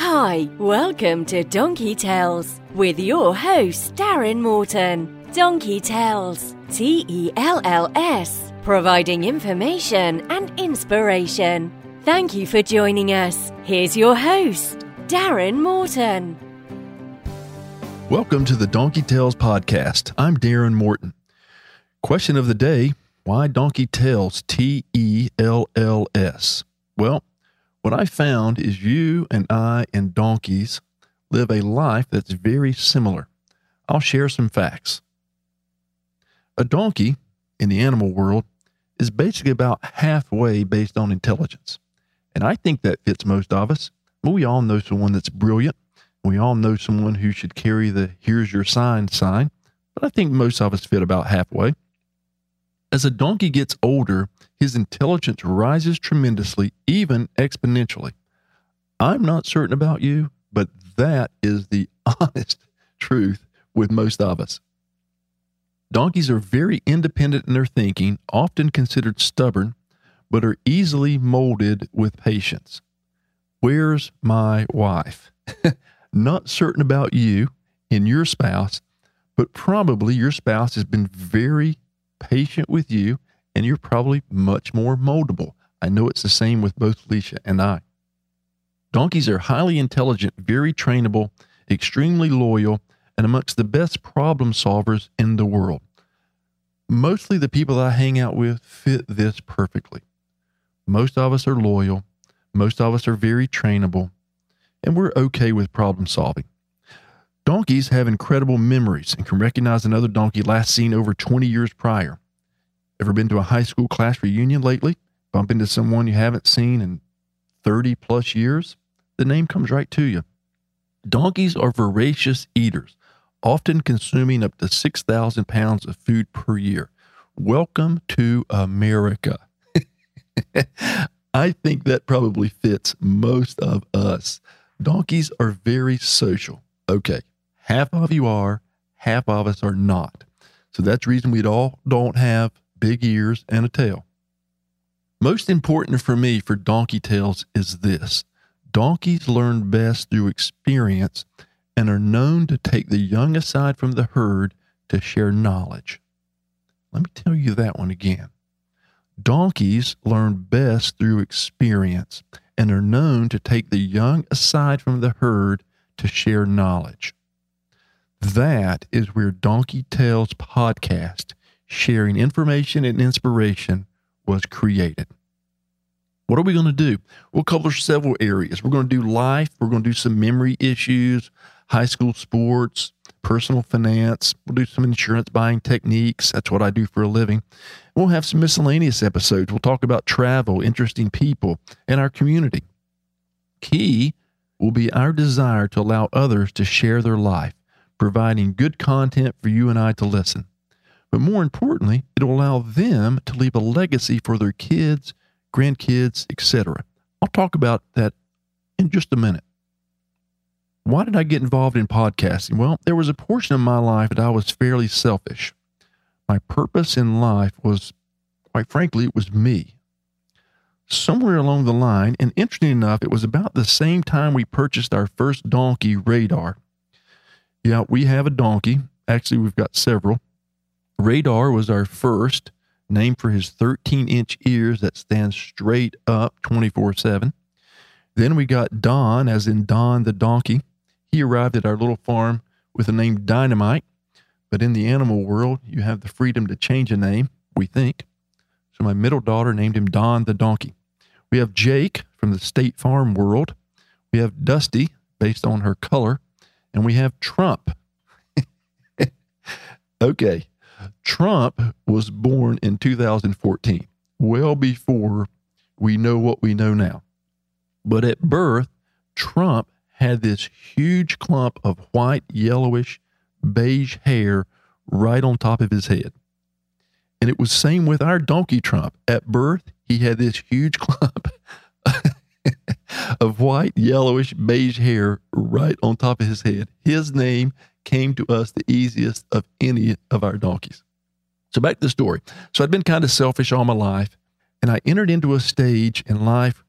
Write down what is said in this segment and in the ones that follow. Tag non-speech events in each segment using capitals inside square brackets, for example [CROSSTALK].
Hi, welcome to Donkey Tells with your host, Darren Morton. Donkey Tells, T E L L S, providing information and inspiration. Thank you for joining us. Here's your host, Darren Morton. Welcome to the Donkey Tells podcast. I'm Darren Morton. Question of the day Why Donkey Tells? T E L L S. Well, what I found is you and I and donkeys live a life that's very similar. I'll share some facts. A donkey in the animal world is basically about halfway based on intelligence. And I think that fits most of us. We all know someone that's brilliant. We all know someone who should carry the here's your sign sign. But I think most of us fit about halfway. As a donkey gets older, his intelligence rises tremendously, even exponentially. I'm not certain about you, but that is the [LAUGHS] honest truth with most of us. Donkeys are very independent in their thinking, often considered stubborn, but are easily molded with patience. Where's my wife? [LAUGHS] Not certain about you and your spouse, but probably your spouse has been very patient with you and you're probably much more moldable. I know it's the same with both Alicia and I. Donkeys are highly intelligent, very trainable, extremely loyal, and amongst the best problem solvers in the world. Mostly the people I hang out with fit this perfectly. Most of us are loyal, most of us are very trainable, and we're okay with problem solving. Donkeys have incredible memories and can recognize another donkey last seen over 20 years prior. Ever been to a high school class reunion lately? Bump into someone you haven't seen in 30 plus years? The name comes right to you. Donkeys are voracious eaters, often consuming up to 6,000 pounds of food per year. Welcome to America. [LAUGHS] I think that probably fits most of us. Donkeys are very social. Okay, half of you are, half of us are not. So that's the reason we all don't have big ears and a tail. Most important for me for donkey tells is this donkeys learn best through experience and are known to take the young aside from the herd to share knowledge. Let me tell you that one again. Donkeys learn best through experience and are known to take the young aside from the herd to share knowledge. That is where Donkey Tells podcast, sharing information and inspiration, was created. What are we going to do? We'll cover several areas. We're going to do life, we're going to do some memory issues, high school sports, personal finance. We'll do some insurance buying techniques. That's what I do for a living. We'll have some miscellaneous episodes. We'll talk about travel, interesting people, and our community. Key will be our desire to allow others to share their life, providing good content for you and I to listen. But more importantly, it'll allow them to leave a legacy for their kids, grandkids, etc. I'll talk about that in just a minute. Why did I get involved in podcasting? Well, there was a portion of my life that I was fairly selfish. My purpose in life was, quite frankly, it was me. Somewhere along the line, and interesting enough, it was about the same time we purchased our first donkey radar. Yeah, we have a donkey. Actually, we've got several. Radar was our first, named for his 13 inch ears that stand straight up 24 7. Then we got Don, as in Don the donkey. He arrived at our little farm with the name Dynamite. But in the animal world, you have the freedom to change a name, we think. So my middle daughter named him Don the Donkey. We have Jake from the State Farm world. We have Dusty, based on her color. And we have Trump. [LAUGHS] okay. Trump was born in 2014, well before we know what we know now. But at birth, Trump had this huge clump of white, yellowish, beige hair right on top of his head. And it was same with our donkey Trump. At birth, he had this huge [LAUGHS] clump of white, yellowish, beige hair right on top of his head. His name came to us the easiest of any of our donkeys. So back to the story. So I'd been kind of selfish all my life, and I entered into a stage in life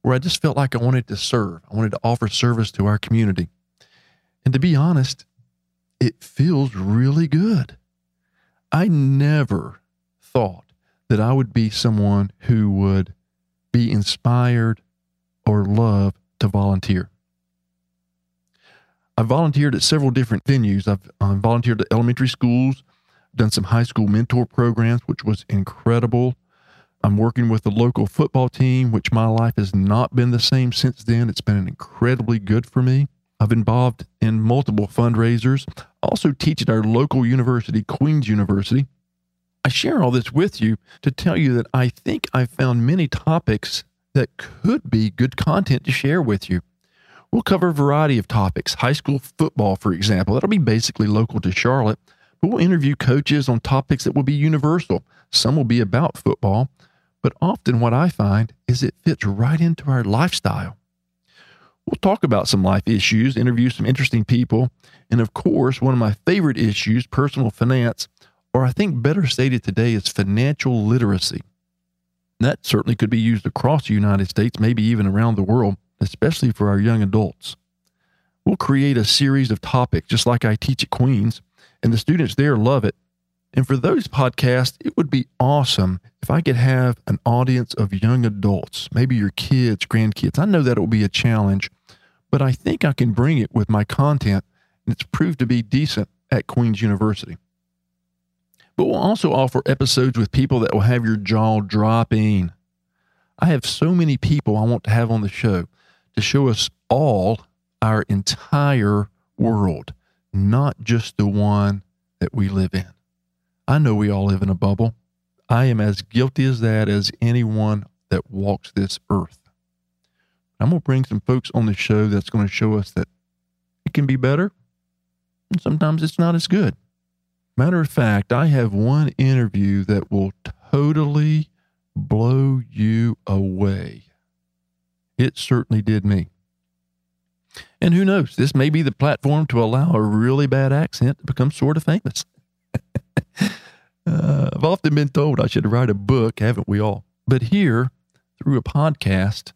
where I just felt like I wanted to serve. I wanted to offer service to our community. And to be honest, it feels really good. I never thought that I would be someone who would be inspired or love to volunteer. I've volunteered at several different venues. I've volunteered at elementary schools, done some high school mentor programs, which was incredible. I'm working with the local football team, which my life has not been the same since then. It's been incredibly good for me. I've involved in multiple fundraisers. I also teach at our local university, Queens University. I share all this with you to tell you that I think I've found many topics that could be good content to share with you. We'll cover a variety of topics. High school football, for example, that'll be basically local to Charlotte, but we'll interview coaches on topics that will be universal. Some will be about football, but often what I find is it fits right into our lifestyle. We'll talk about some life issues, interview some interesting people, and of course, one of my favorite issues, personal finance, or I think better stated today is financial literacy. That certainly could be used across the United States, maybe even around the world, especially for our young adults. We'll create a series of topics just like I teach at Queens, and the students there love it. And for those podcasts, it would be awesome if I could have an audience of young adults, maybe your kids, grandkids. I know that it will be a challenge, but I think I can bring it with my content, and it's proved to be decent at Queens University. But we'll also offer episodes with people that will have your jaw dropping. I have so many people I want to have on the show to show us all our entire world, not just the one that we live in. I know we all live in a bubble. I am as guilty as that as anyone that walks this earth. I'm going to bring some folks on the show that's going to show us that it can be better, and sometimes it's not as good. Matter of fact, I have one interview that will totally blow you away. It certainly did me. And who knows, this may be the platform to allow a really bad accent to become sort of famous. [LAUGHS] uh, I've often been told I should write a book, haven't we all? But here, through a podcast,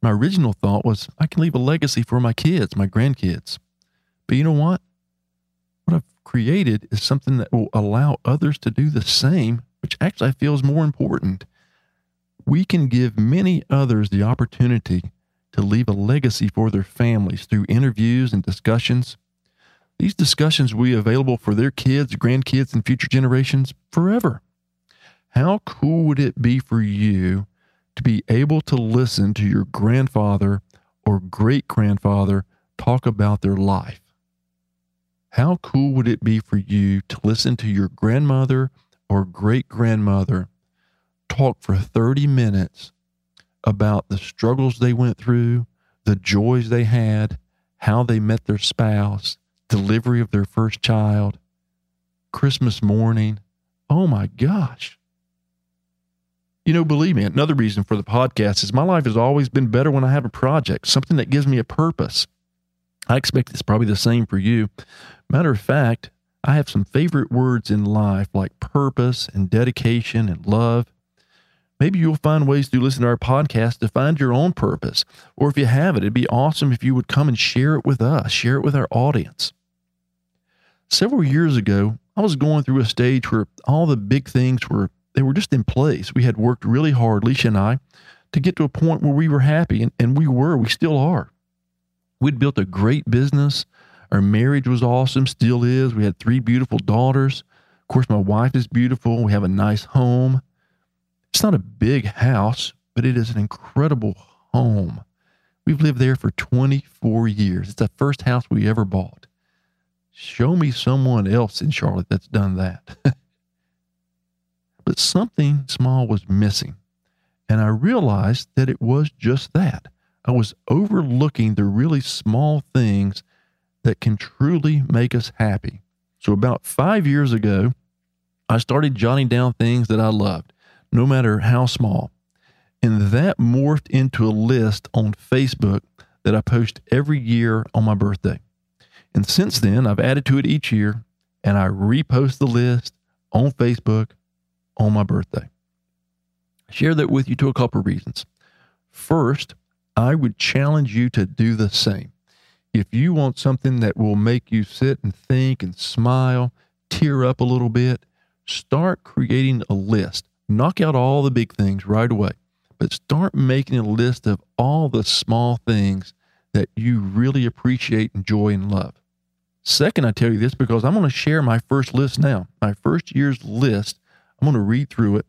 my original thought was I can leave a legacy for my kids, my grandkids. But you know what? Created is something that will allow others to do the same, which actually I feel is more important. We can give many others the opportunity to leave a legacy for their families through interviews and discussions. These discussions will be available for their kids, grandkids, and future generations forever. How cool would it be for you to be able to listen to your grandfather or great grandfather talk about their life? How cool would it be for you to listen to your grandmother or great grandmother talk for 30 minutes about the struggles they went through, the joys they had, how they met their spouse, delivery of their first child, Christmas morning? Oh my gosh. You know, believe me, another reason for the podcast is my life has always been better when I have a project, something that gives me a purpose. I expect it's probably the same for you. Matter of fact, I have some favorite words in life like purpose and dedication and love. Maybe you'll find ways to listen to our podcast to find your own purpose. Or if you have it, it'd be awesome if you would come and share it with us, share it with our audience. Several years ago, I was going through a stage where all the big things were they were just in place. We had worked really hard, Leisha and I, to get to a point where we were happy, and, and we were, we still are. We'd built a great business. Our marriage was awesome, still is. We had three beautiful daughters. Of course, my wife is beautiful. We have a nice home. It's not a big house, but it is an incredible home. We've lived there for 24 years. It's the first house we ever bought. Show me someone else in Charlotte that's done that. [LAUGHS] but something small was missing. And I realized that it was just that. I was overlooking the really small things that can truly make us happy. So, about five years ago, I started jotting down things that I loved, no matter how small. And that morphed into a list on Facebook that I post every year on my birthday. And since then, I've added to it each year and I repost the list on Facebook on my birthday. I share that with you to a couple of reasons. First, I would challenge you to do the same. If you want something that will make you sit and think and smile, tear up a little bit, start creating a list. Knock out all the big things right away, but start making a list of all the small things that you really appreciate, enjoy, and love. Second, I tell you this because I'm going to share my first list now, my first year's list. I'm going to read through it.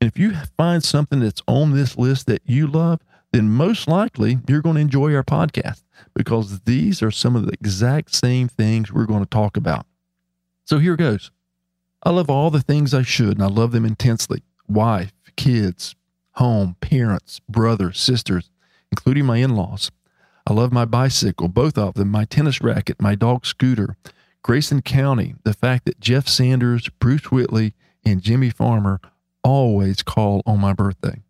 And if you find something that's on this list that you love, then most likely you're going to enjoy our podcast because these are some of the exact same things we're going to talk about. So here goes. I love all the things I should, and I love them intensely wife, kids, home, parents, brothers, sisters, including my in laws. I love my bicycle, both of them, my tennis racket, my dog scooter, Grayson County, the fact that Jeff Sanders, Bruce Whitley, and Jimmy Farmer always call on my birthday.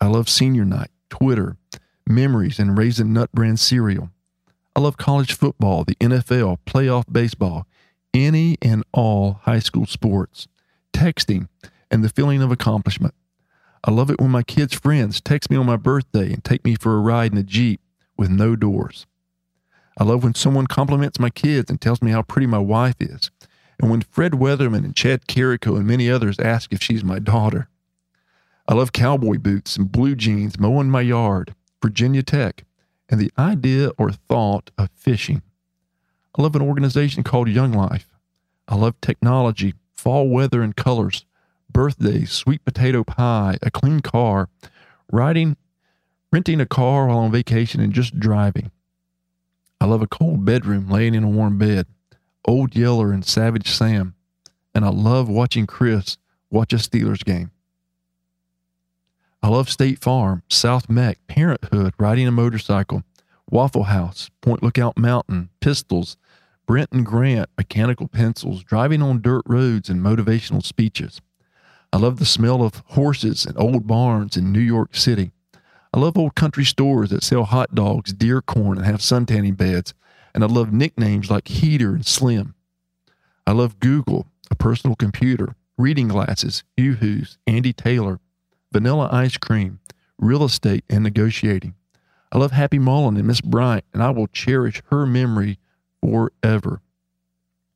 I love senior night, Twitter, memories, and Raisin Nut Bran cereal. I love college football, the NFL, playoff baseball, any and all high school sports, texting, and the feeling of accomplishment. I love it when my kids' friends text me on my birthday and take me for a ride in a Jeep with no doors. I love when someone compliments my kids and tells me how pretty my wife is, and when Fred Weatherman and Chad Carrico and many others ask if she's my daughter. I love cowboy boots and blue jeans, mowing my yard, Virginia Tech, and the idea or thought of fishing. I love an organization called Young Life. I love technology, fall weather and colors, birthdays, sweet potato pie, a clean car, riding renting a car while on vacation, and just driving. I love a cold bedroom laying in a warm bed, Old Yeller and Savage Sam, and I love watching Chris watch a Steelers game. I love State Farm, South Meck, Parenthood, riding a motorcycle, Waffle House, Point Lookout Mountain, Pistols, Brent and Grant, mechanical pencils, driving on dirt roads, and motivational speeches. I love the smell of horses and old barns in New York City. I love old country stores that sell hot dogs, deer corn, and have suntanning beds. And I love nicknames like Heater and Slim. I love Google, a personal computer, reading glasses, Yoo-Hoos, Andy Taylor, vanilla ice cream, real estate, and negotiating. I love Happy Mullen and Miss Bryant, and I will cherish her memory forever.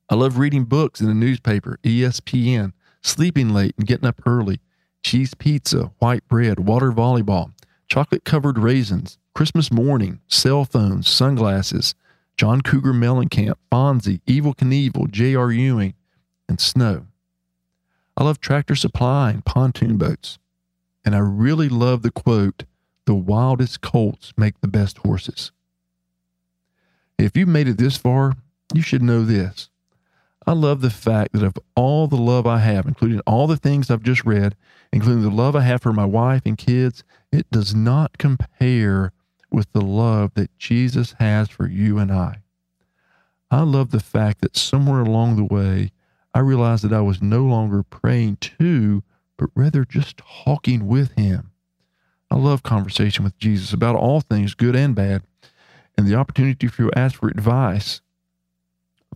I love reading books in the newspaper, ESPN, sleeping late and getting up early, cheese pizza, white bread, water volleyball, chocolate covered raisins, Christmas morning, cell phones, sunglasses, John Cougar Mellencamp, Fonzie, Evel Knievel, J.R. Ewing, and snow. I love tractor supply and pontoon boats. And I really love the quote, the wildest colts make the best horses. If you've made it this far, you should know this. I love the fact that of all the love I have, including all the things I've just read, including the love I have for my wife and kids, it does not compare with the love that Jesus has for you and I. I love the fact that somewhere along the way, I realized that I was no longer praying to, but rather just talking with Him. I love conversation with Jesus about all things, good and bad, and the opportunity for you to ask for advice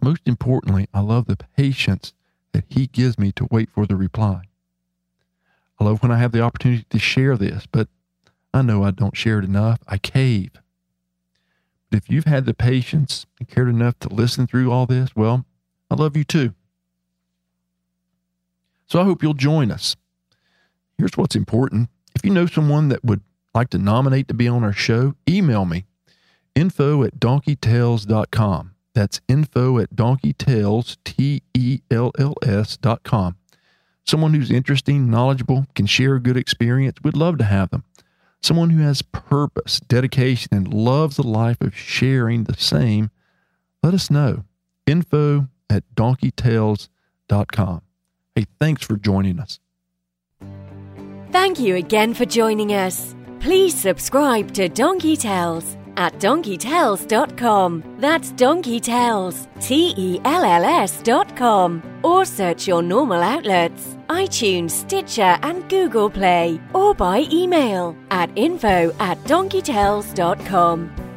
most importantly, I love the patience that He gives me to wait for the reply. I love when I have the opportunity to share this, but I know I don't share it enough. I cave. But if you've had the patience and cared enough to listen through all this, well, I love you too. So I hope you'll join us. Here's what's important. If you know someone that would like to nominate to be on our show, email me info at donkeytells.com. That's info at donkeytells, T E L L S dot com. Someone who's interesting, knowledgeable, can share a good experience. We'd love to have them. Someone who has purpose, dedication, and loves the life of sharing the same. Let us know. Info at donkeytells.com. Hey, thanks for joining us. Thank you again for joining us. Please subscribe to Donkey Tells at donkeytells.com. That's donkeytells, T E L L S.com. Or search your normal outlets, iTunes, Stitcher, and Google Play, or by email at info at donkeytells.com.